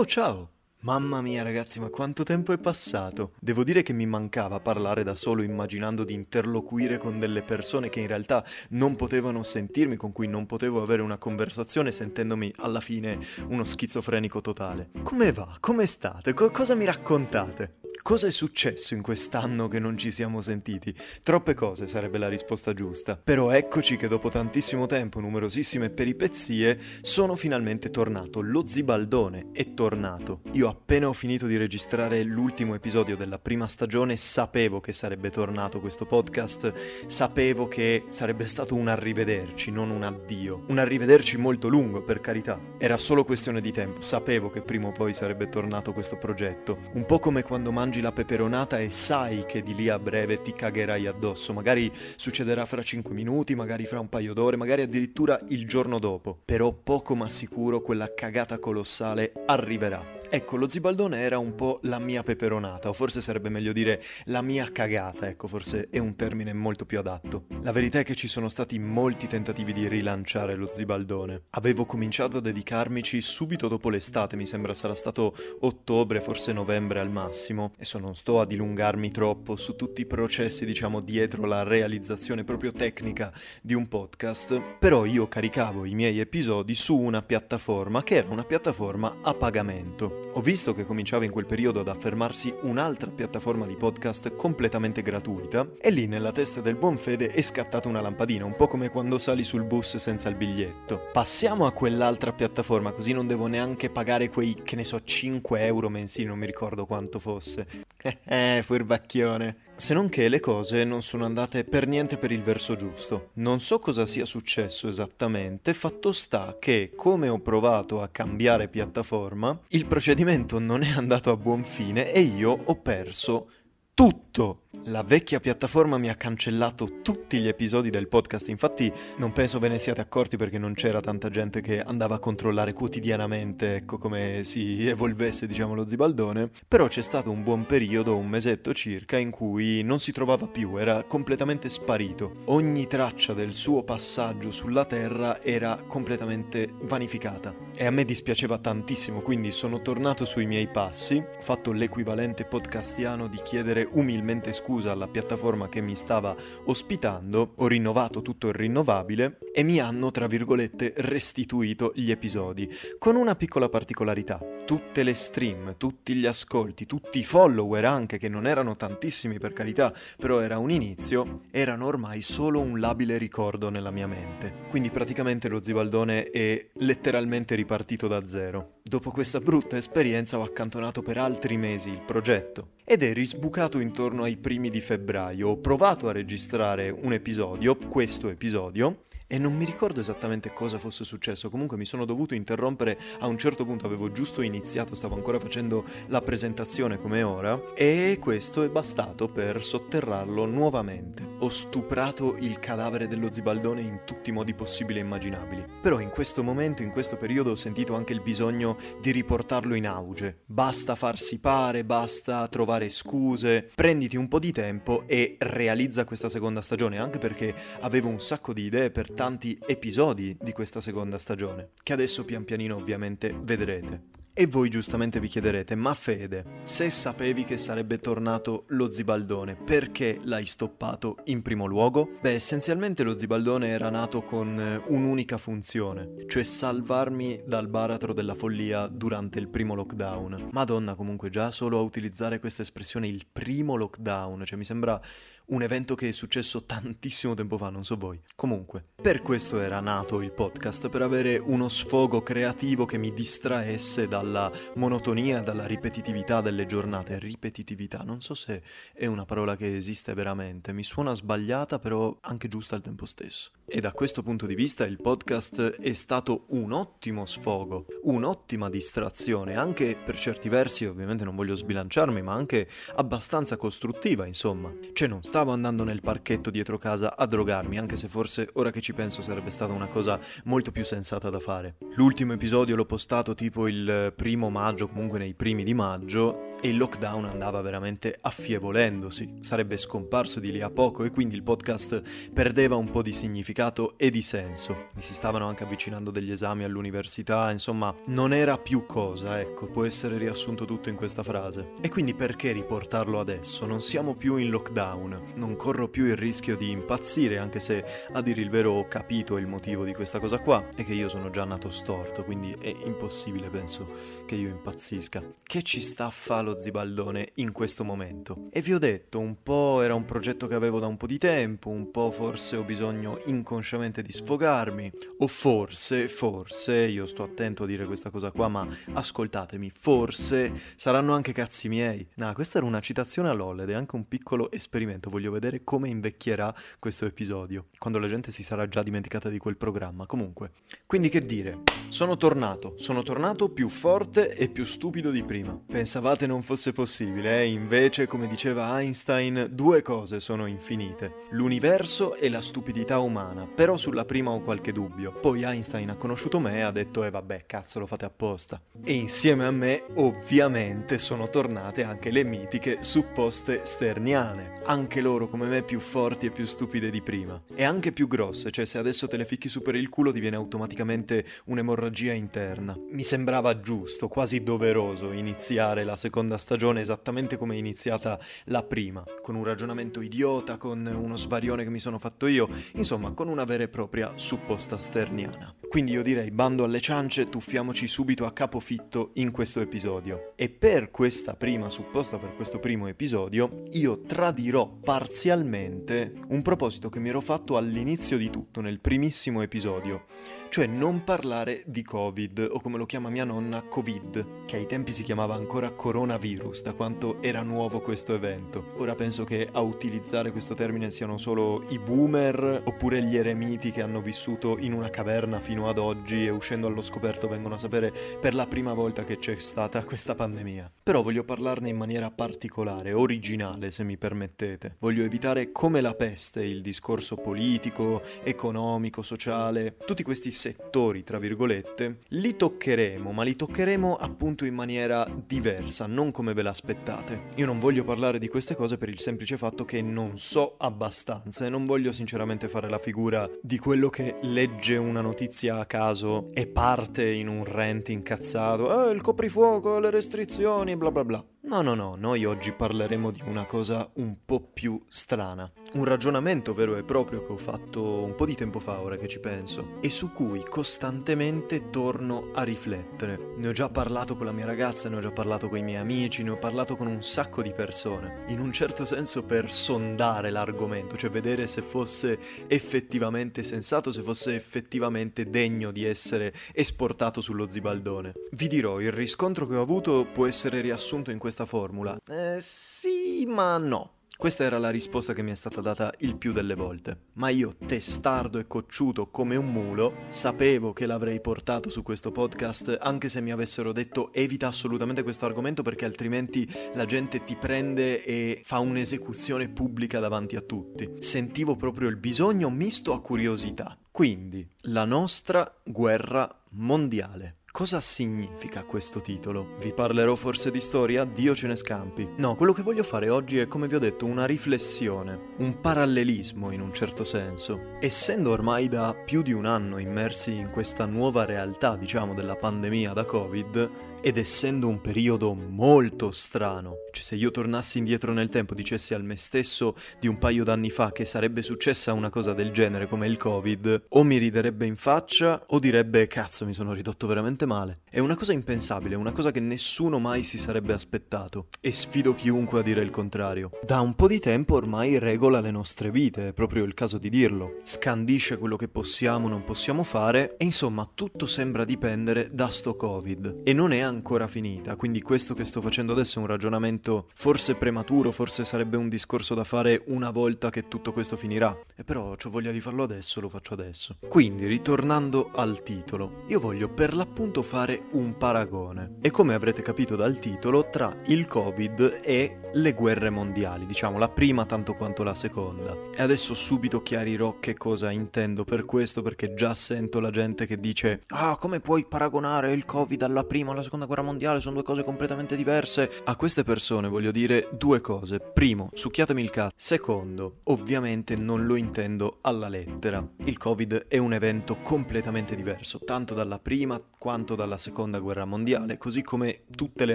Oh ciao! Mamma mia ragazzi, ma quanto tempo è passato? Devo dire che mi mancava parlare da solo immaginando di interloquire con delle persone che in realtà non potevano sentirmi, con cui non potevo avere una conversazione sentendomi alla fine uno schizofrenico totale. Come va? Come state? Co- cosa mi raccontate? Cosa è successo in quest'anno che non ci siamo sentiti? Troppe cose sarebbe la risposta giusta. Però eccoci che dopo tantissimo tempo, numerosissime peripezie, sono finalmente tornato. Lo zibaldone è tornato. Io appena ho finito di registrare l'ultimo episodio della prima stagione sapevo che sarebbe tornato questo podcast, sapevo che sarebbe stato un arrivederci, non un addio. Un arrivederci molto lungo, per carità. Era solo questione di tempo, sapevo che prima o poi sarebbe tornato questo progetto. Un po' come quando mangi la peperonata e sai che di lì a breve ti cagherai addosso. Magari succederà fra 5 minuti, magari fra un paio d'ore, magari addirittura il giorno dopo. Però poco ma sicuro quella cagata colossale arriverà. Ecco, lo zibaldone era un po' la mia peperonata, o forse sarebbe meglio dire la mia cagata, ecco, forse è un termine molto più adatto. La verità è che ci sono stati molti tentativi di rilanciare lo zibaldone. Avevo cominciato a dedicarmici subito dopo l'estate, mi sembra sarà stato ottobre, forse novembre al massimo. Adesso non sto a dilungarmi troppo su tutti i processi, diciamo, dietro la realizzazione proprio tecnica di un podcast, però io caricavo i miei episodi su una piattaforma che era una piattaforma a pagamento. Ho visto che cominciava in quel periodo ad affermarsi un'altra piattaforma di podcast completamente gratuita e lì nella testa del buon fede è scattata una lampadina, un po' come quando sali sul bus senza il biglietto. Passiamo a quell'altra piattaforma così non devo neanche pagare quei, che ne so, 5 euro mensili, non mi ricordo quanto fosse. Eh, furbacchione. Se non che le cose non sono andate per niente per il verso giusto. Non so cosa sia successo esattamente, fatto sta che, come ho provato a cambiare piattaforma, il procedimento non è andato a buon fine e io ho perso tutto. La vecchia piattaforma mi ha cancellato tutti gli episodi del podcast, infatti non penso ve ne siate accorti perché non c'era tanta gente che andava a controllare quotidianamente, ecco come si evolvesse diciamo lo zibaldone, però c'è stato un buon periodo, un mesetto circa, in cui non si trovava più, era completamente sparito. Ogni traccia del suo passaggio sulla Terra era completamente vanificata e a me dispiaceva tantissimo, quindi sono tornato sui miei passi, ho fatto l'equivalente podcastiano di chiedere umilmente scusa alla piattaforma che mi stava ospitando, ho rinnovato tutto il rinnovabile e mi hanno, tra virgolette, restituito gli episodi, con una piccola particolarità. Tutte le stream, tutti gli ascolti, tutti i follower anche, che non erano tantissimi per carità, però era un inizio, erano ormai solo un labile ricordo nella mia mente. Quindi praticamente lo Zibaldone è letteralmente ripartito da zero. Dopo questa brutta esperienza ho accantonato per altri mesi il progetto ed è risbucato intorno ai primi di febbraio. Ho provato a registrare un episodio, questo episodio, e non mi ricordo esattamente cosa fosse successo, comunque mi sono dovuto interrompere a un certo punto, avevo giusto iniziato, stavo ancora facendo la presentazione come ora e questo è bastato per sotterrarlo nuovamente. Ho stuprato il cadavere dello zibaldone in tutti i modi possibili e immaginabili. Però in questo momento, in questo periodo ho sentito anche il bisogno di riportarlo in auge. Basta farsi pare, basta trovare scuse, prenditi un po' di tempo e realizza questa seconda stagione, anche perché avevo un sacco di idee per tanti episodi di questa seconda stagione, che adesso pian pianino ovviamente vedrete. E voi giustamente vi chiederete, ma Fede, se sapevi che sarebbe tornato lo zibaldone, perché l'hai stoppato in primo luogo? Beh, essenzialmente lo zibaldone era nato con eh, un'unica funzione, cioè salvarmi dal baratro della follia durante il primo lockdown. Madonna, comunque già solo a utilizzare questa espressione il primo lockdown, cioè mi sembra un evento che è successo tantissimo tempo fa, non so voi. Comunque, per questo era nato il podcast, per avere uno sfogo creativo che mi distraesse dalla monotonia, dalla ripetitività delle giornate. Ripetitività, non so se è una parola che esiste veramente, mi suona sbagliata però anche giusta al tempo stesso. E da questo punto di vista il podcast è stato un ottimo sfogo, un'ottima distrazione, anche per certi versi, ovviamente non voglio sbilanciarmi, ma anche abbastanza costruttiva, insomma. Cioè non sta stavo andando nel parchetto dietro casa a drogarmi, anche se forse ora che ci penso sarebbe stata una cosa molto più sensata da fare. L'ultimo episodio l'ho postato tipo il primo maggio, comunque nei primi di maggio, e il lockdown andava veramente affievolendosi, sarebbe scomparso di lì a poco e quindi il podcast perdeva un po' di significato e di senso. Mi si stavano anche avvicinando degli esami all'università, insomma, non era più cosa, ecco, può essere riassunto tutto in questa frase. E quindi perché riportarlo adesso? Non siamo più in lockdown, non corro più il rischio di impazzire, anche se a dire il vero ho capito il motivo di questa cosa qua e che io sono già nato storto, quindi è impossibile, penso, che io impazzisca. Che ci sta a fare lo Zibaldone in questo momento. E vi ho detto, un po' era un progetto che avevo da un po' di tempo, un po' forse ho bisogno inconsciamente di sfogarmi, o forse, forse, io sto attento a dire questa cosa qua, ma ascoltatemi, forse saranno anche cazzi miei. Ah, questa era una citazione a LOL ed è anche un piccolo esperimento, voglio vedere come invecchierà questo episodio, quando la gente si sarà già dimenticata di quel programma. Comunque, quindi che dire, sono tornato, sono tornato più forte e più stupido di prima. Pensavate non fosse possibile, eh? invece, come diceva Einstein, due cose sono infinite, l'universo e la stupidità umana, però sulla prima ho qualche dubbio. Poi Einstein ha conosciuto me e ha detto, eh vabbè, cazzo, lo fate apposta. E insieme a me, ovviamente, sono tornate anche le mitiche supposte sterniane, anche loro come me più forti e più stupide di prima. E anche più grosse, cioè se adesso te le ficchi su per il culo ti viene automaticamente un'emorragia interna. Mi sembrava giusto, quasi doveroso, iniziare la seconda stagione esattamente come è iniziata la prima, con un ragionamento idiota, con uno svarione che mi sono fatto io, insomma con una vera e propria supposta sterniana. Quindi io direi bando alle ciance, tuffiamoci subito a capofitto in questo episodio. E per questa prima supposta, per questo primo episodio, io tradirò parzialmente un proposito che mi ero fatto all'inizio di tutto, nel primissimo episodio, cioè non parlare di Covid, o come lo chiama mia nonna, Covid, che ai tempi si chiamava ancora coronavirus, da quanto era nuovo questo evento. Ora penso che a utilizzare questo termine siano solo i boomer, oppure gli eremiti che hanno vissuto in una caverna fino ad oggi e uscendo allo scoperto vengono a sapere per la prima volta che c'è stata questa pandemia. Però voglio parlarne in maniera particolare, originale se mi permettete. Voglio evitare come la peste il discorso politico, economico, sociale, tutti questi settori, tra virgolette, li toccheremo, ma li toccheremo appunto in maniera diversa, non come ve l'aspettate. Io non voglio parlare di queste cose per il semplice fatto che non so abbastanza e non voglio sinceramente fare la figura di quello che legge una notizia a caso e parte in un rant incazzato, eh, il coprifuoco, le restrizioni, bla bla bla. No, no, no, noi oggi parleremo di una cosa un po' più strana. Un ragionamento vero e proprio che ho fatto un po' di tempo fa, ora che ci penso, e su cui costantemente torno a riflettere. Ne ho già parlato con la mia ragazza, ne ho già parlato con i miei amici, ne ho parlato con un sacco di persone. In un certo senso per sondare l'argomento, cioè vedere se fosse effettivamente sensato, se fosse effettivamente degno di essere esportato sullo zibaldone. Vi dirò, il riscontro che ho avuto può essere riassunto in questa questa formula? Eh, sì, ma no. Questa era la risposta che mi è stata data il più delle volte. Ma io, testardo e cocciuto come un mulo, sapevo che l'avrei portato su questo podcast anche se mi avessero detto evita assolutamente questo argomento perché altrimenti la gente ti prende e fa un'esecuzione pubblica davanti a tutti. Sentivo proprio il bisogno misto a curiosità. Quindi, la nostra guerra mondiale. Cosa significa questo titolo? Vi parlerò forse di storia? Dio ce ne scampi. No, quello che voglio fare oggi è, come vi ho detto, una riflessione, un parallelismo in un certo senso. Essendo ormai da più di un anno immersi in questa nuova realtà, diciamo, della pandemia da Covid, ed essendo un periodo molto strano, cioè se io tornassi indietro nel tempo dicessi al me stesso di un paio d'anni fa che sarebbe successa una cosa del genere come il Covid, o mi riderebbe in faccia o direbbe cazzo mi sono ridotto veramente male. È una cosa impensabile, una cosa che nessuno mai si sarebbe aspettato e sfido chiunque a dire il contrario. Da un po' di tempo ormai regola le nostre vite, è proprio il caso di dirlo. Scandisce quello che possiamo o non possiamo fare e insomma tutto sembra dipendere da sto Covid e non è ancora finita, quindi questo che sto facendo adesso è un ragionamento forse prematuro, forse sarebbe un discorso da fare una volta che tutto questo finirà, e però ho voglia di farlo adesso, lo faccio adesso. Quindi, ritornando al titolo, io voglio per l'appunto fare un paragone, e come avrete capito dal titolo, tra il Covid e le guerre mondiali, diciamo la prima tanto quanto la seconda. E adesso subito chiarirò che cosa intendo per questo perché già sento la gente che dice "Ah, come puoi paragonare il Covid alla prima o alla seconda guerra mondiale? Sono due cose completamente diverse". A queste persone voglio dire due cose. Primo, succhiatemi il cazzo. Secondo, ovviamente non lo intendo alla lettera. Il Covid è un evento completamente diverso, tanto dalla prima quanto dalla seconda guerra mondiale, così come tutte le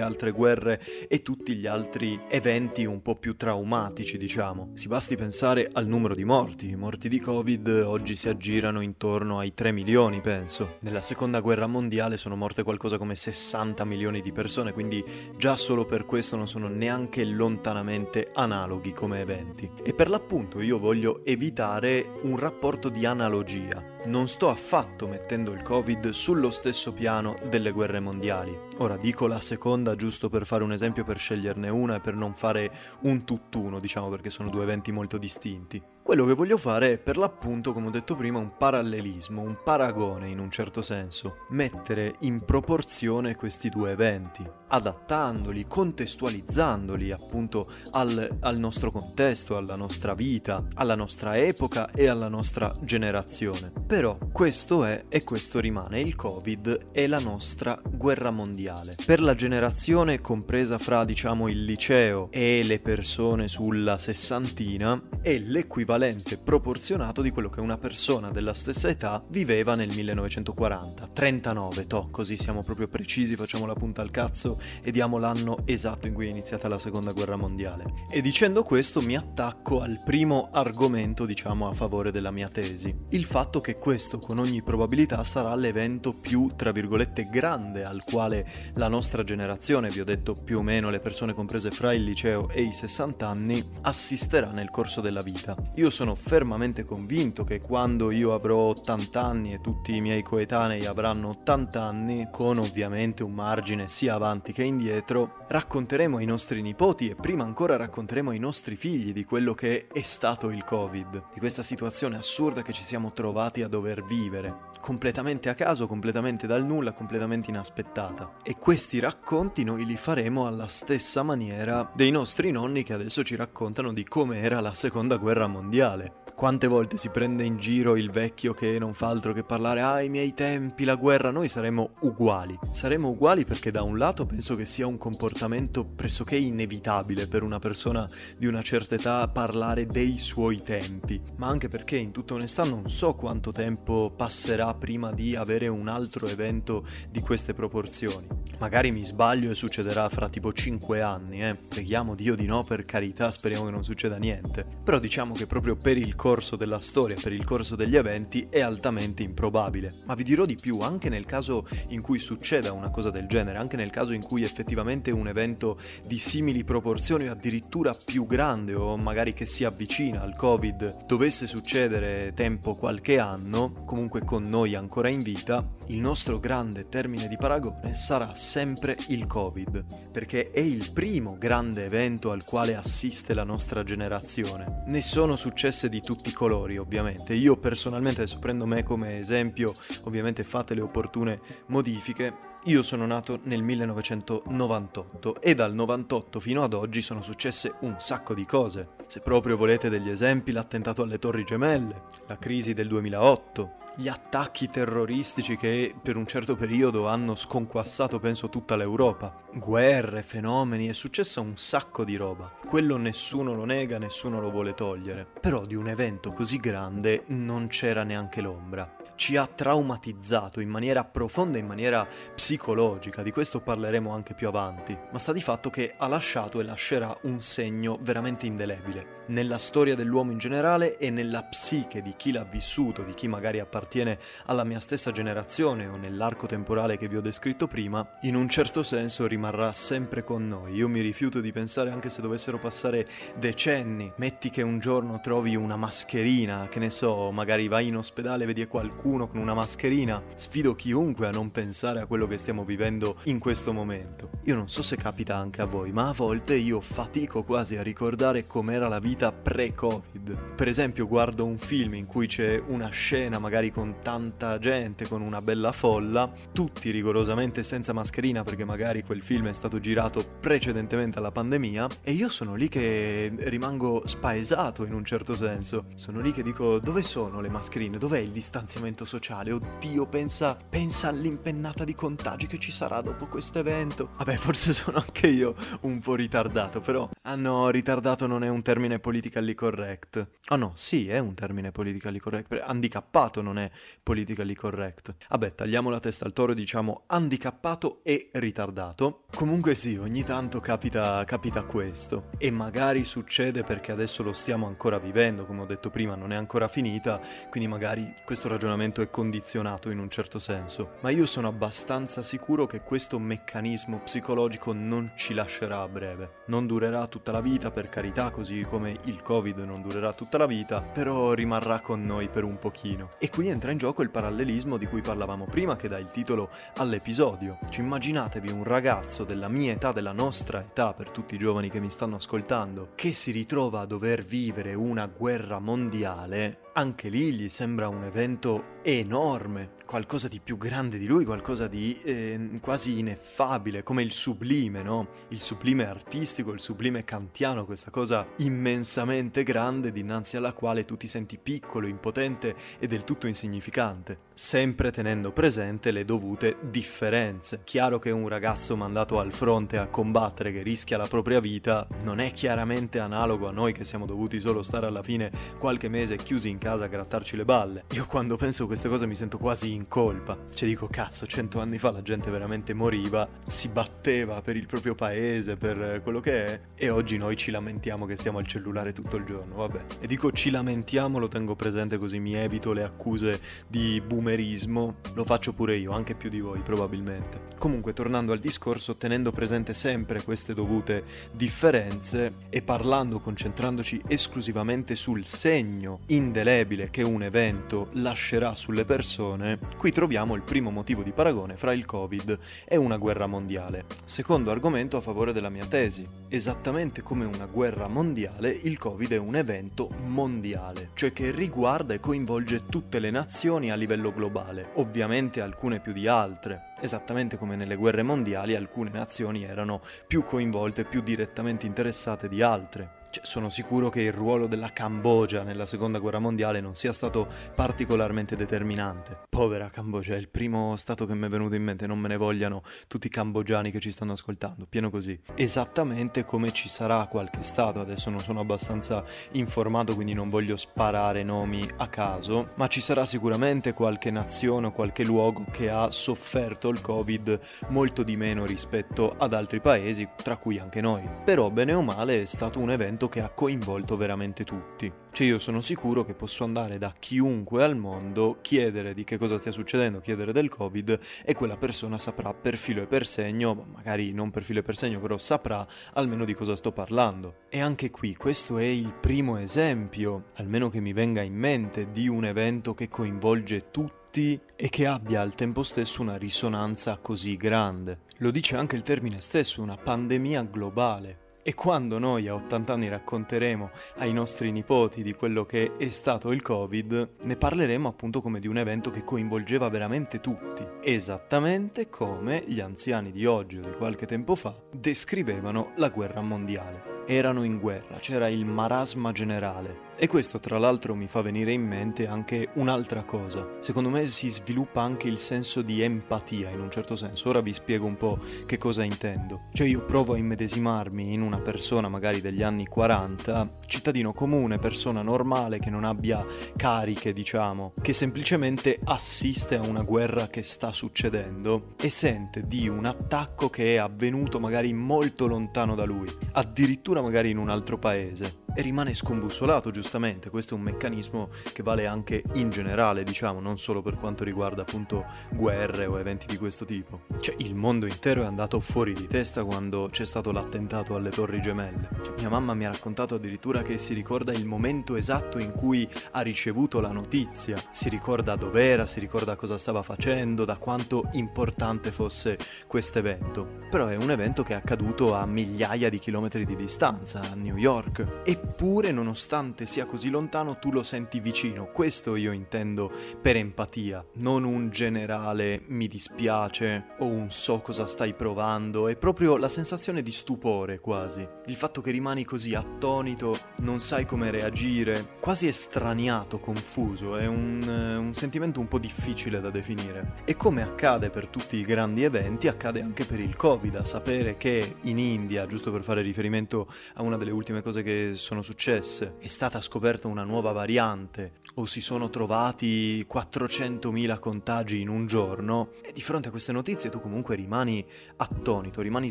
altre guerre e tutti gli altri eventi un po' più traumatici, diciamo. Si basti pensare al numero di morti. I morti di Covid oggi si aggirano intorno ai 3 milioni, penso. Nella seconda guerra mondiale sono morte qualcosa come 60 milioni di persone, quindi già solo per questo non sono neanche lontanamente analoghi come eventi. E per l'appunto io voglio evitare un rapporto di analogia non sto affatto mettendo il Covid sullo stesso piano delle guerre mondiali. Ora dico la seconda giusto per fare un esempio per sceglierne una e per non fare un tutt'uno, diciamo perché sono due eventi molto distinti. Quello che voglio fare è per l'appunto, come ho detto prima, un parallelismo, un paragone in un certo senso, mettere in proporzione questi due eventi, adattandoli, contestualizzandoli appunto al, al nostro contesto, alla nostra vita, alla nostra epoca e alla nostra generazione. Però questo è e questo rimane, il Covid è la nostra guerra mondiale. Per la generazione compresa fra diciamo il liceo e le persone sulla sessantina è l'equivalente proporzionato di quello che una persona della stessa età viveva nel 1940. 39, to, così siamo proprio precisi, facciamo la punta al cazzo e diamo l'anno esatto in cui è iniziata la seconda guerra mondiale. E dicendo questo mi attacco al primo argomento, diciamo, a favore della mia tesi. Il fatto che questo con ogni probabilità sarà l'evento più, tra virgolette, grande al quale la nostra generazione, vi ho detto più o meno le persone comprese fra il liceo e i 60 anni, assisterà nel corso della vita. Io sono fermamente convinto che quando io avrò 80 anni e tutti i miei coetanei avranno 80 anni, con ovviamente un margine sia avanti che indietro, racconteremo ai nostri nipoti e prima ancora racconteremo ai nostri figli di quello che è stato il Covid, di questa situazione assurda che ci siamo trovati a dover vivere, completamente a caso, completamente dal nulla, completamente inaspettata. E questi racconti noi li faremo alla stessa maniera dei nostri nonni che adesso ci raccontano di come era la seconda guerra mondiale. Quante volte si prende in giro il vecchio che non fa altro che parlare ah miei tempi, la guerra, noi saremo uguali. Saremo uguali perché da un lato penso che sia un comportamento pressoché inevitabile per una persona di una certa età parlare dei suoi tempi, ma anche perché in tutta onestà non so quanto tempo passerà prima di avere un altro evento di queste proporzioni. Magari mi sbaglio e succederà fra tipo 5 anni, eh. Preghiamo Dio di no per carità, speriamo che non succeda niente. Però diciamo che proprio per il corso della storia, per il corso degli eventi, è altamente improbabile. Ma vi dirò di più, anche nel caso in cui succeda una cosa del genere, anche nel caso in cui effettivamente un evento di simili proporzioni o addirittura più grande o magari che si avvicina al Covid dovesse succedere tempo qualche anno, comunque con noi ancora in vita, il nostro grande termine di paragone sarà sempre il Covid, perché è il primo grande evento al quale assiste la nostra generazione. Ne sono successe di tutti i colori, ovviamente. Io personalmente, adesso prendo me come esempio, ovviamente fate le opportune modifiche. Io sono nato nel 1998 e dal 98 fino ad oggi sono successe un sacco di cose. Se proprio volete degli esempi, l'attentato alle Torri Gemelle, la crisi del 2008, gli attacchi terroristici che per un certo periodo hanno sconquassato penso tutta l'Europa. Guerre, fenomeni, è successa un sacco di roba. Quello nessuno lo nega, nessuno lo vuole togliere. Però di un evento così grande non c'era neanche l'ombra ci ha traumatizzato in maniera profonda, in maniera psicologica, di questo parleremo anche più avanti, ma sta di fatto che ha lasciato e lascerà un segno veramente indelebile nella storia dell'uomo in generale e nella psiche di chi l'ha vissuto, di chi magari appartiene alla mia stessa generazione o nell'arco temporale che vi ho descritto prima, in un certo senso rimarrà sempre con noi. Io mi rifiuto di pensare anche se dovessero passare decenni, metti che un giorno trovi una mascherina, che ne so, magari vai in ospedale e vedi qualcuno con una mascherina, sfido chiunque a non pensare a quello che stiamo vivendo in questo momento. Io non so se capita anche a voi, ma a volte io fatico quasi a ricordare com'era la vita pre-Covid. Per esempio guardo un film in cui c'è una scena magari con tanta gente, con una bella folla, tutti rigorosamente senza mascherina perché magari quel film è stato girato precedentemente alla pandemia e io sono lì che rimango spaesato in un certo senso. Sono lì che dico dove sono le mascherine? Dov'è il distanziamento sociale? Oddio, pensa, pensa all'impennata di contagi che ci sarà dopo questo evento. Vabbè, forse sono anche io un po' ritardato, però... Ah ritardato non è un termine politically correct. Oh no, sì, è un termine politically correct. Handicappato non è politically correct. Vabbè, tagliamo la testa al toro e diciamo handicappato e ritardato. Comunque sì, ogni tanto capita, capita questo. E magari succede perché adesso lo stiamo ancora vivendo, come ho detto prima, non è ancora finita, quindi magari questo ragionamento è condizionato in un certo senso. Ma io sono abbastanza sicuro che questo meccanismo psicologico non ci lascerà a breve. Non durerà tutta la vita, per carità, così come il Covid non durerà tutta la vita, però rimarrà con noi per un pochino. E qui entra in gioco il parallelismo di cui parlavamo prima, che dà il titolo all'episodio. Ci immaginatevi un ragazzo della mia età, della nostra età, per tutti i giovani che mi stanno ascoltando, che si ritrova a dover vivere una guerra mondiale anche lì gli sembra un evento enorme, qualcosa di più grande di lui, qualcosa di eh, quasi ineffabile, come il sublime, no? Il sublime artistico, il sublime kantiano, questa cosa immensamente grande dinanzi alla quale tu ti senti piccolo, impotente e del tutto insignificante, sempre tenendo presente le dovute differenze. Chiaro che un ragazzo mandato al fronte a combattere che rischia la propria vita non è chiaramente analogo a noi che siamo dovuti solo stare alla fine qualche mese chiusi in casa a grattarci le balle. Io quando penso a queste cose mi sento quasi in colpa. Cioè dico, cazzo, cento anni fa la gente veramente moriva, si batteva per il proprio paese, per quello che è, e oggi noi ci lamentiamo che stiamo al cellulare tutto il giorno, vabbè. E dico ci lamentiamo, lo tengo presente così mi evito le accuse di boomerismo. Lo faccio pure io, anche più di voi probabilmente. Comunque, tornando al discorso, tenendo presente sempre queste dovute differenze e parlando, concentrandoci esclusivamente sul segno indelebile che un evento lascerà sulle persone, qui troviamo il primo motivo di paragone fra il Covid e una guerra mondiale. Secondo argomento a favore della mia tesi. Esattamente come una guerra mondiale, il Covid è un evento mondiale, cioè che riguarda e coinvolge tutte le nazioni a livello globale, ovviamente alcune più di altre. Esattamente come nelle guerre mondiali alcune nazioni erano più coinvolte, più direttamente interessate di altre. Cioè, sono sicuro che il ruolo della Cambogia nella seconda guerra mondiale non sia stato particolarmente determinante. Povera Cambogia, è il primo stato che mi è venuto in mente, non me ne vogliano tutti i cambogiani che ci stanno ascoltando, pieno così. Esattamente come ci sarà qualche stato, adesso non sono abbastanza informato quindi non voglio sparare nomi a caso, ma ci sarà sicuramente qualche nazione o qualche luogo che ha sofferto il Covid molto di meno rispetto ad altri paesi, tra cui anche noi. Però bene o male è stato un evento evento che ha coinvolto veramente tutti. Cioè io sono sicuro che posso andare da chiunque al mondo, chiedere di che cosa stia succedendo, chiedere del Covid e quella persona saprà per filo e per segno, magari non per filo e per segno, però saprà almeno di cosa sto parlando. E anche qui questo è il primo esempio, almeno che mi venga in mente, di un evento che coinvolge tutti e che abbia al tempo stesso una risonanza così grande. Lo dice anche il termine stesso, una pandemia globale. E quando noi a 80 anni racconteremo ai nostri nipoti di quello che è stato il Covid, ne parleremo appunto come di un evento che coinvolgeva veramente tutti, esattamente come gli anziani di oggi o di qualche tempo fa descrivevano la guerra mondiale erano in guerra, c'era il marasma generale. E questo tra l'altro mi fa venire in mente anche un'altra cosa. Secondo me si sviluppa anche il senso di empatia in un certo senso. Ora vi spiego un po' che cosa intendo. Cioè io provo a immedesimarmi in una persona magari degli anni 40, cittadino comune, persona normale che non abbia cariche, diciamo, che semplicemente assiste a una guerra che sta succedendo e sente di un attacco che è avvenuto magari molto lontano da lui, addirittura magari in un altro paese e rimane scombussolato giustamente. Questo è un meccanismo che vale anche in generale, diciamo, non solo per quanto riguarda appunto guerre o eventi di questo tipo. Cioè, il mondo intero è andato fuori di testa quando c'è stato l'attentato alle Torri Gemelle. Mia mamma mi ha raccontato addirittura che si ricorda il momento esatto in cui ha ricevuto la notizia, si ricorda dov'era, si ricorda cosa stava facendo, da quanto importante fosse questo evento. Però è un evento che è accaduto a migliaia di chilometri di distanza, a New York. Eppure, nonostante sia così lontano, tu lo senti vicino. Questo io intendo per empatia, non un generale mi dispiace o un so cosa stai provando, è proprio la sensazione di stupore quasi. Il fatto che rimani così attonito, non sai come reagire, quasi estraniato, confuso, è un, un sentimento un po' difficile da definire. E come accade per tutti i grandi eventi, accade anche per il Covid, a sapere che in India, giusto per fare riferimento a una delle ultime cose che sono successe, è stata scoperta una nuova variante o si sono trovati 400.000 contagi in un giorno. E di fronte a queste notizie tu comunque rimani attonito, rimani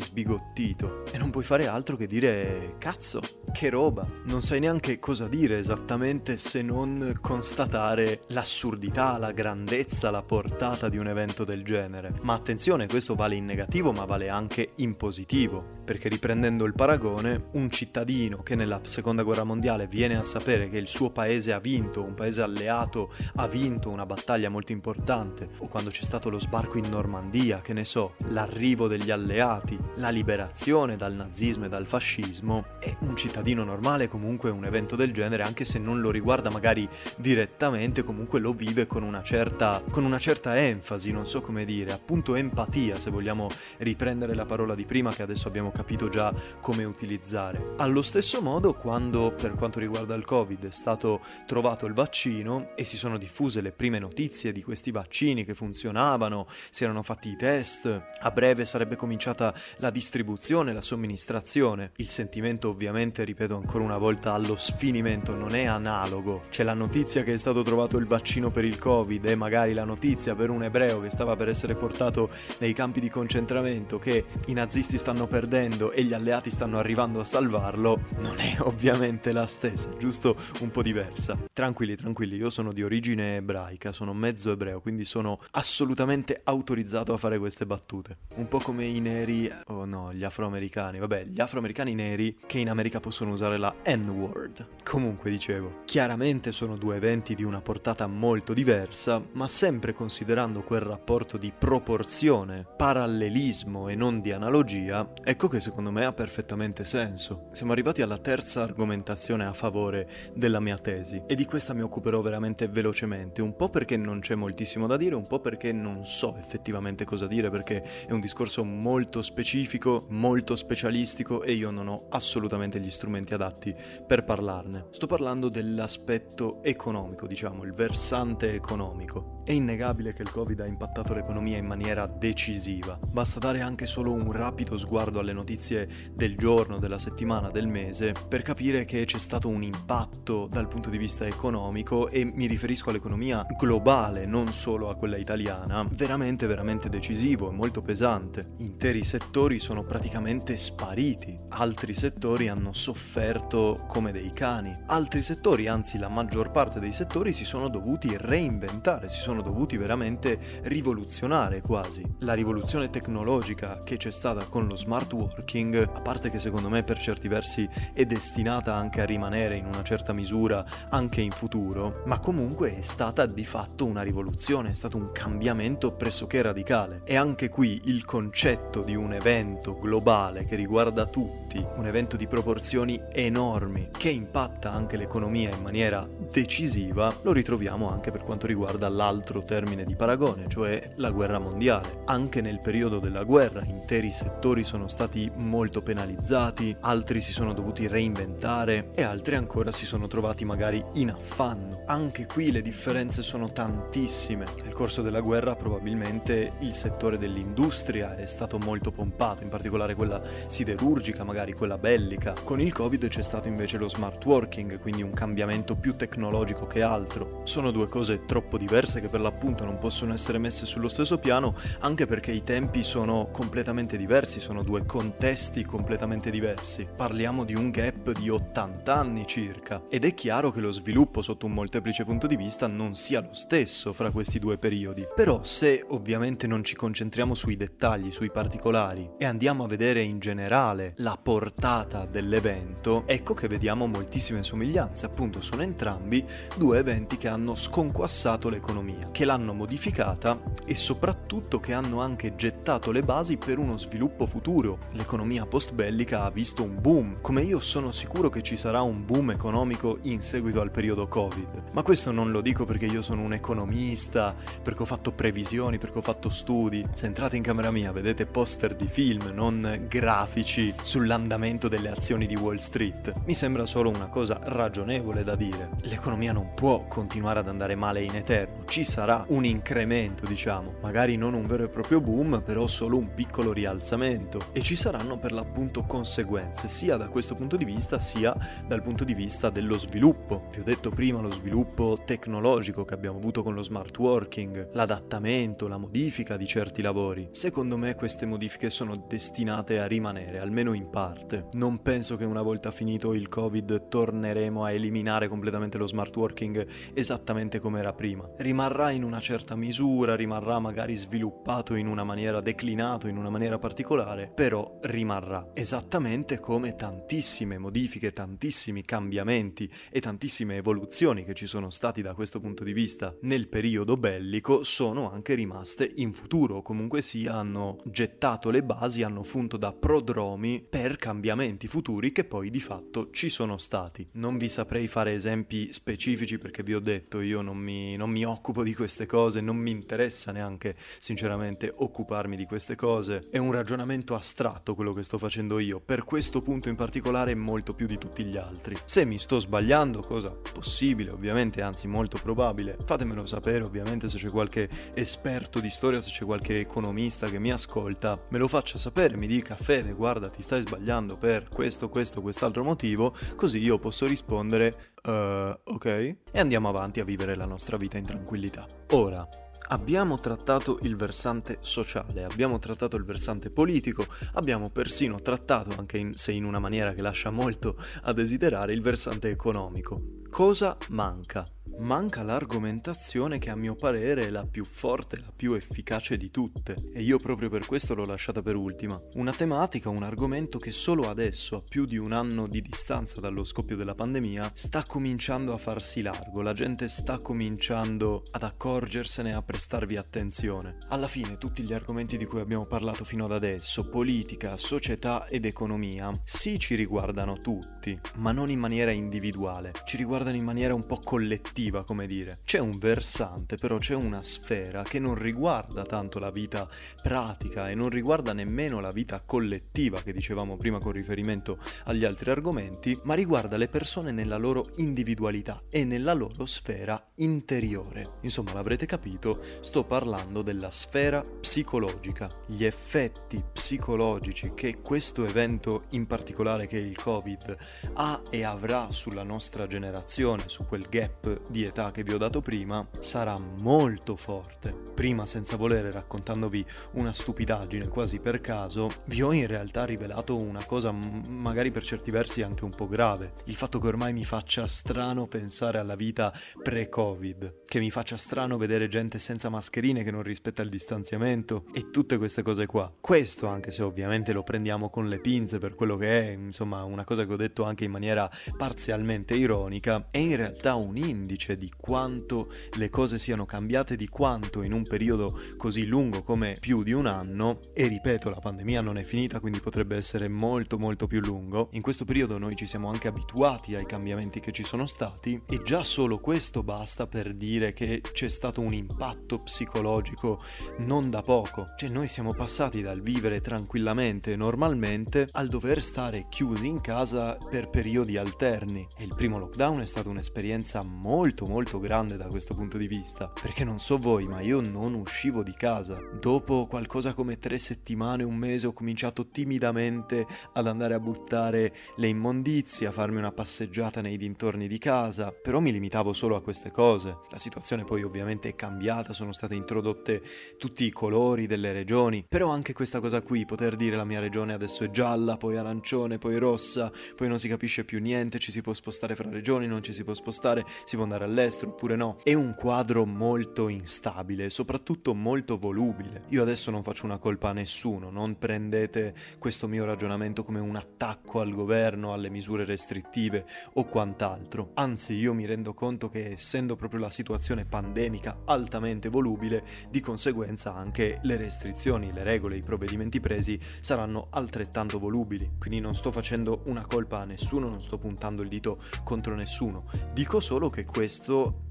sbigottito. E non puoi fare altro che dire cazzo, che roba, non sai neanche cosa dire esattamente se non constatare l'assurdità, la grandezza, la portata di un evento del genere. Ma attenzione, questo vale in negativo ma vale anche in positivo, perché riprendendo il paragone, un cittadino che nella seconda guerra mondiale viene a sapere che il suo paese ha vinto, un paese alleato ha vinto una battaglia molto importante, o quando c'è stato lo sbarco in Normandia, che ne so, l'arrivo degli alleati, la liberazione dal nazismo e dal fascismo, è un cittadino normale comunque un evento del genere, anche se non lo riguarda magari direttamente, comunque lo vive con una certa, con una certa enfasi, non so come dire, appunto empatia, se vogliamo riprendere la parola di prima che adesso abbiamo capito già come utilizzare. Allo stesso modo, quando per quanto riguarda il Covid è stato trovato il vaccino e si sono diffuse le prime notizie di questi vaccini che funzionavano, si erano fatti i test, a breve sarebbe cominciata la distribuzione, la somministrazione. Il sentimento ovviamente, ripeto ancora una volta, allo sfinimento non è analogo. C'è la notizia che è stato trovato il vaccino per il Covid e magari la notizia per un ebreo che stava per essere portato nei campi di concentramento che i nazisti stanno perdendo e gli alleati stanno arrivando a salvarlo, non è ovviamente la stessa, giusto un po' diversa. Tranquilli, tranquilli, io sono di origine ebraica, sono mezzo ebreo, quindi sono assolutamente autorizzato a fare queste battute. Un po' come i neri, oh no, gli afroamericani, vabbè, gli afroamericani neri che in America possono usare la N-word. Comunque dicevo, chiaramente sono due eventi di una portata molto diversa, ma sempre considerando quel rapporto di proporzione, parallelismo e non di analogia, ecco che secondo me ha perfettamente senso. Siamo arrivati alla terza argomentazione a favore della mia tesi e di questa mi occuperò veramente velocemente, un po' perché non c'è moltissimo da dire, un po' perché non so effettivamente cosa dire, perché è un discorso molto specifico, molto specialistico e io non ho assolutamente gli strumenti adatti per parlarne. Sto parlando dell'aspetto economico, diciamo, il versante economico. È innegabile che il Covid ha impattato l'economia in maniera decisiva. Basta dare anche solo un rapido sguardo alle notizie del giorno, della settimana, del mese, per capire che c'è stato un impatto dal punto di vista economico e mi riferisco all'economia globale, non solo a quella italiana, veramente veramente decisivo e molto pesante. Interi settori sono praticamente spariti, altri settori hanno sofferto come dei cani, altri settori, anzi la maggior parte dei settori si sono dovuti reinventare, si sono dovuti veramente rivoluzionare quasi. La rivoluzione tecnologica che c'è stata con lo smart working, a parte che secondo me per certi versi è destinata anche a rimanere in una certa misura anche in futuro, ma comunque è stata di fatto una rivoluzione, è stato un cambiamento pressoché radicale. E anche qui il concetto di un evento globale che riguarda tutti, un evento di proporzioni enormi, che impatta anche l'economia in maniera decisiva, lo ritroviamo anche per quanto riguarda l'altro altro termine di paragone, cioè la guerra mondiale. Anche nel periodo della guerra interi settori sono stati molto penalizzati, altri si sono dovuti reinventare e altri ancora si sono trovati magari in affanno. Anche qui le differenze sono tantissime. Nel corso della guerra probabilmente il settore dell'industria è stato molto pompato, in particolare quella siderurgica, magari quella bellica. Con il Covid c'è stato invece lo smart working, quindi un cambiamento più tecnologico che altro. Sono due cose troppo diverse che per l'appunto non possono essere messe sullo stesso piano anche perché i tempi sono completamente diversi, sono due contesti completamente diversi. Parliamo di un gap di 80 anni circa. Ed è chiaro che lo sviluppo sotto un molteplice punto di vista non sia lo stesso fra questi due periodi. Però se ovviamente non ci concentriamo sui dettagli, sui particolari e andiamo a vedere in generale la portata dell'evento, ecco che vediamo moltissime somiglianze. Appunto sono entrambi due eventi che hanno sconquassato l'economia, che l'hanno modificata e soprattutto che hanno anche gettato le basi per uno sviluppo futuro. L'economia post-bellica ha visto un boom, come io sono sicuro che ci sarà un boom economico in seguito al periodo Covid. Ma questo non lo dico perché io sono un economista, perché ho fatto previsioni, perché ho fatto studi. Se entrate in camera mia vedete poster di film, non grafici sull'andamento delle azioni di Wall Street. Mi sembra solo una cosa ragionevole da dire. L'economia non può continuare ad andare male in eterno, ci sarà un incremento, diciamo, magari non un vero e proprio boom, però solo un piccolo rialzamento e ci saranno per l'appunto conseguenze sia da questo punto di vista sia dal punto di vista dello sviluppo. Vi ho detto prima lo sviluppo tecnologico che abbiamo avuto con lo smart working, l'adattamento, la modifica di certi lavori. Secondo me queste modifiche sono destinate a rimanere, almeno in parte. Non penso che una volta finito il Covid torneremo a eliminare completamente lo smart working esattamente come era prima. Rimarrà in una certa misura, rimarrà magari sviluppato in una maniera declinato, in una maniera particolare, però rimarrà esattamente come tantissime modifiche, tantissimi cambiamenti e tantissime evoluzioni che ci sono stati da questo punto di vista nel periodo bellico sono anche rimaste in futuro, comunque sia hanno gettato le basi, hanno funto da prodromi per cambiamenti futuri che poi di fatto ci sono stati. Non vi saprei fare esempi specifici perché vi ho detto io non mi, non mi occupo di queste cose, non mi interessa neanche sinceramente occuparmi di queste cose. È un ragionamento astratto quello che sto facendo io, per questo punto in particolare molto più di tutti gli altri. Se mi sto sbagliando, cosa possibile ovviamente, anzi molto probabile, fatemelo sapere ovviamente se c'è qualche esperto di storia, se c'è qualche economista che mi ascolta, me lo faccia sapere, mi dica Fede guarda ti stai sbagliando per questo, questo, quest'altro motivo, così io posso rispondere uh, ok e andiamo avanti a vivere la nostra vita in tranquillità. Ora, Abbiamo trattato il versante sociale, abbiamo trattato il versante politico, abbiamo persino trattato, anche in, se in una maniera che lascia molto a desiderare, il versante economico. Cosa manca? Manca l'argomentazione che a mio parere è la più forte, la più efficace di tutte, e io proprio per questo l'ho lasciata per ultima. Una tematica, un argomento che solo adesso, a più di un anno di distanza dallo scoppio della pandemia, sta cominciando a farsi largo, la gente sta cominciando ad accorgersene, a prestarvi attenzione. Alla fine tutti gli argomenti di cui abbiamo parlato fino ad adesso, politica, società ed economia, sì ci riguardano tutti, ma non in maniera individuale, ci riguardano in maniera un po' collettiva oggettiva, come dire. C'è un versante, però c'è una sfera che non riguarda tanto la vita pratica e non riguarda nemmeno la vita collettiva che dicevamo prima con riferimento agli altri argomenti, ma riguarda le persone nella loro individualità e nella loro sfera interiore. Insomma, l'avrete capito, sto parlando della sfera psicologica, gli effetti psicologici che questo evento in particolare che è il Covid ha e avrà sulla nostra generazione, su quel gap di età che vi ho dato prima sarà molto forte. Prima, senza volere, raccontandovi una stupidaggine quasi per caso, vi ho in realtà rivelato una cosa magari per certi versi anche un po' grave. Il fatto che ormai mi faccia strano pensare alla vita pre-Covid, che mi faccia strano vedere gente senza mascherine che non rispetta il distanziamento e tutte queste cose qua. Questo anche se ovviamente lo prendiamo con le pinze per quello che è, insomma, una cosa che ho detto anche in maniera parzialmente ironica, è in realtà un indice indice di quanto le cose siano cambiate, di quanto in un periodo così lungo come più di un anno, e ripeto, la pandemia non è finita, quindi potrebbe essere molto molto più lungo, in questo periodo noi ci siamo anche abituati ai cambiamenti che ci sono stati e già solo questo basta per dire che c'è stato un impatto psicologico non da poco. Cioè noi siamo passati dal vivere tranquillamente normalmente al dover stare chiusi in casa per periodi alterni e il primo lockdown è stata un'esperienza molto molto molto grande da questo punto di vista, perché non so voi, ma io non uscivo di casa. Dopo qualcosa come tre settimane, un mese, ho cominciato timidamente ad andare a buttare le immondizie, a farmi una passeggiata nei dintorni di casa, però mi limitavo solo a queste cose. La situazione poi ovviamente è cambiata, sono state introdotte tutti i colori delle regioni, però anche questa cosa qui, poter dire la mia regione adesso è gialla, poi arancione, poi rossa, poi non si capisce più niente, ci si può spostare fra regioni, non ci si può spostare, si può andare all'estero oppure no. È un quadro molto instabile, soprattutto molto volubile. Io adesso non faccio una colpa a nessuno, non prendete questo mio ragionamento come un attacco al governo, alle misure restrittive o quant'altro. Anzi, io mi rendo conto che essendo proprio la situazione pandemica altamente volubile, di conseguenza anche le restrizioni, le regole, i provvedimenti presi saranno altrettanto volubili. Quindi non sto facendo una colpa a nessuno, non sto puntando il dito contro nessuno. Dico solo che questo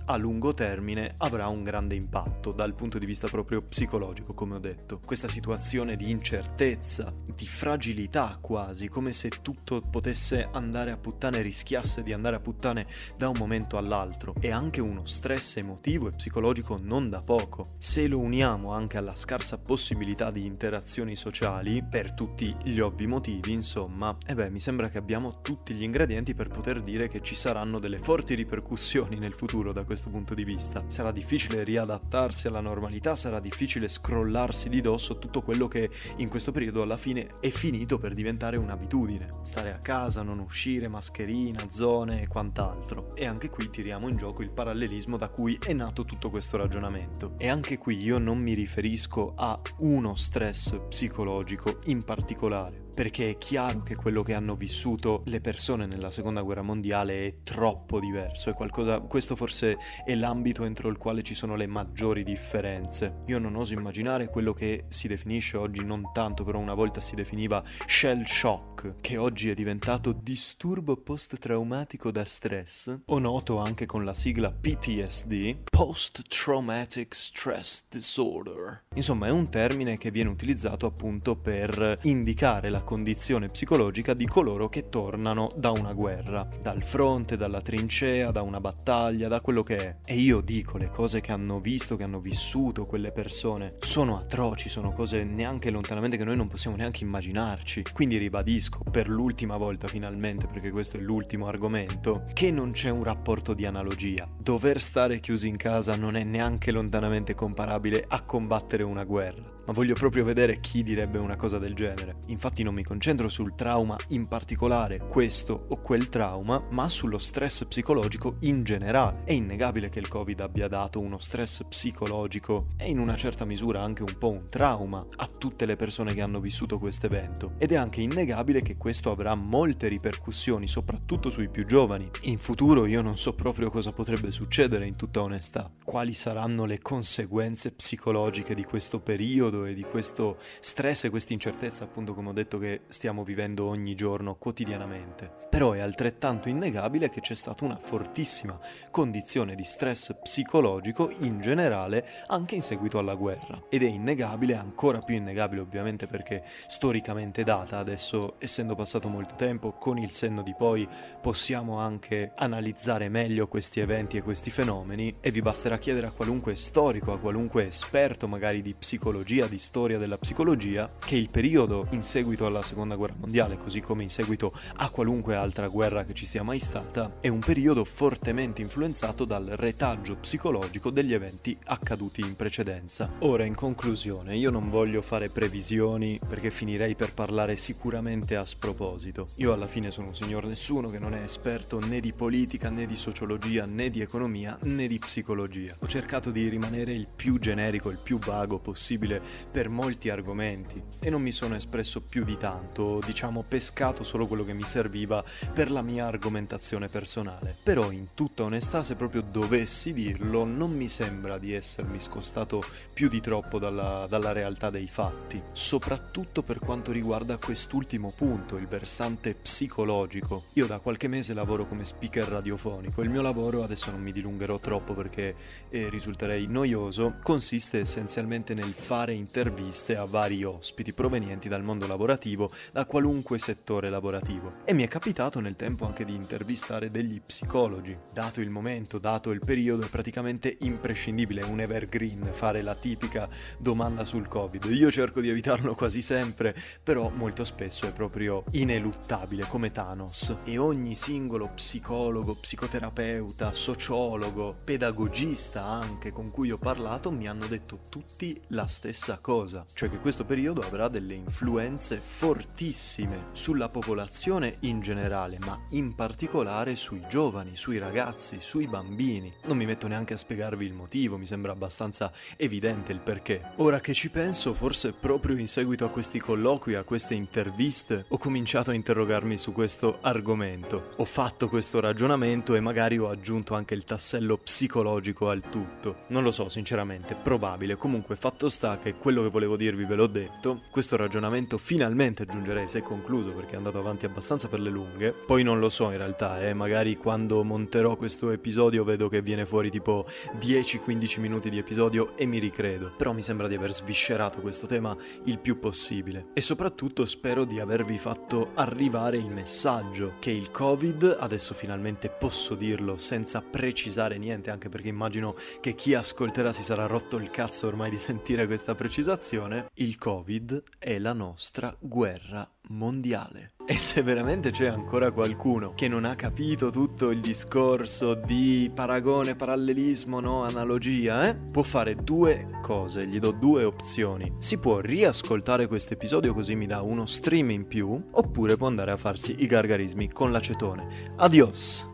a lungo termine avrà un grande impatto dal punto di vista proprio psicologico, come ho detto. Questa situazione di incertezza, di fragilità quasi, come se tutto potesse andare a puttane, rischiasse di andare a puttane da un momento all'altro, e anche uno stress emotivo e psicologico non da poco. Se lo uniamo anche alla scarsa possibilità di interazioni sociali, per tutti gli ovvi motivi, insomma, e beh, mi sembra che abbiamo tutti gli ingredienti per poter dire che ci saranno delle forti ripercussioni nel futuro da questo punto di vista. Sarà difficile riadattarsi alla normalità, sarà difficile scrollarsi di dosso tutto quello che in questo periodo alla fine è finito per diventare un'abitudine. Stare a casa, non uscire, mascherina, zone e quant'altro. E anche qui tiriamo in gioco il parallelismo da cui è nato tutto questo ragionamento. E anche qui io non mi riferisco a uno stress psicologico in particolare perché è chiaro che quello che hanno vissuto le persone nella seconda guerra mondiale è troppo diverso, è qualcosa, questo forse è l'ambito entro il quale ci sono le maggiori differenze. Io non oso immaginare quello che si definisce oggi non tanto, però una volta si definiva shell shock, che oggi è diventato disturbo post-traumatico da stress, o noto anche con la sigla PTSD, Post Traumatic Stress Disorder. Insomma, è un termine che viene utilizzato appunto per indicare la condizione psicologica di coloro che tornano da una guerra, dal fronte, dalla trincea, da una battaglia, da quello che è. E io dico, le cose che hanno visto, che hanno vissuto quelle persone, sono atroci, sono cose neanche lontanamente che noi non possiamo neanche immaginarci. Quindi ribadisco per l'ultima volta finalmente, perché questo è l'ultimo argomento, che non c'è un rapporto di analogia. Dover stare chiusi in casa non è neanche lontanamente comparabile a combattere una guerra ma voglio proprio vedere chi direbbe una cosa del genere. Infatti non mi concentro sul trauma in particolare, questo o quel trauma, ma sullo stress psicologico in generale. È innegabile che il Covid abbia dato uno stress psicologico e in una certa misura anche un po' un trauma a tutte le persone che hanno vissuto questo evento. Ed è anche innegabile che questo avrà molte ripercussioni, soprattutto sui più giovani. In futuro io non so proprio cosa potrebbe succedere in tutta onestà. Quali saranno le conseguenze psicologiche di questo periodo? Periodo e di questo stress e questa incertezza, appunto come ho detto, che stiamo vivendo ogni giorno, quotidianamente. Però è altrettanto innegabile che c'è stata una fortissima condizione di stress psicologico in generale anche in seguito alla guerra. Ed è innegabile, ancora più innegabile ovviamente perché storicamente data, adesso essendo passato molto tempo, con il senno di poi possiamo anche analizzare meglio questi eventi e questi fenomeni e vi basterà chiedere a qualunque storico, a qualunque esperto magari di psicologia, di storia della psicologia, che il periodo in seguito alla seconda guerra mondiale, così come in seguito a qualunque altra guerra che ci sia mai stata, è un periodo fortemente influenzato dal retaggio psicologico degli eventi accaduti in precedenza. Ora, in conclusione, io non voglio fare previsioni perché finirei per parlare sicuramente a sproposito. Io alla fine sono un signor nessuno che non è esperto né di politica né di sociologia né di economia né di psicologia. Ho cercato di rimanere il più generico, il più vago possibile per molti argomenti e non mi sono espresso più di tanto, diciamo pescato solo quello che mi serviva per la mia argomentazione personale. Però in tutta onestà se proprio dovessi dirlo non mi sembra di essermi scostato più di troppo dalla, dalla realtà dei fatti, soprattutto per quanto riguarda quest'ultimo punto, il versante psicologico. Io da qualche mese lavoro come speaker radiofonico, il mio lavoro, adesso non mi dilungherò troppo perché eh, risulterei noioso, consiste essenzialmente nel fare interviste a vari ospiti provenienti dal mondo lavorativo, da qualunque settore lavorativo. E mi è capitato nel tempo anche di intervistare degli psicologi. Dato il momento, dato il periodo, è praticamente imprescindibile, un evergreen, fare la tipica domanda sul Covid. Io cerco di evitarlo quasi sempre, però molto spesso è proprio ineluttabile, come Thanos. E ogni singolo psicologo, psicoterapeuta, sociologo, pedagogista anche con cui ho parlato mi hanno detto tutti la stessa cosa, cioè che questo periodo avrà delle influenze fortissime sulla popolazione in generale, ma in particolare sui giovani, sui ragazzi, sui bambini. Non mi metto neanche a spiegarvi il motivo, mi sembra abbastanza evidente il perché. Ora che ci penso, forse proprio in seguito a questi colloqui, a queste interviste, ho cominciato a interrogarmi su questo argomento. Ho fatto questo ragionamento e magari ho aggiunto anche il tassello psicologico al tutto. Non lo so, sinceramente, probabile. Comunque, fatto sta che quello che volevo dirvi ve l'ho detto. Questo ragionamento finalmente aggiungerei se concluso perché è andato avanti abbastanza per le lunghe. Poi non lo so in realtà, eh, magari quando monterò questo episodio vedo che viene fuori tipo 10-15 minuti di episodio e mi ricredo. Però mi sembra di aver sviscerato questo tema il più possibile. E soprattutto spero di avervi fatto arrivare il messaggio che il Covid, adesso finalmente posso dirlo senza precisare niente, anche perché immagino che chi ascolterà si sarà rotto il cazzo ormai di sentire questa precisazione, il Covid è la nostra guerra mondiale. E se veramente c'è ancora qualcuno che non ha capito tutto il discorso di paragone, parallelismo, no, analogia, eh, può fare due cose, gli do due opzioni. Si può riascoltare questo episodio così mi dà uno stream in più, oppure può andare a farsi i gargarismi con l'acetone. Adios!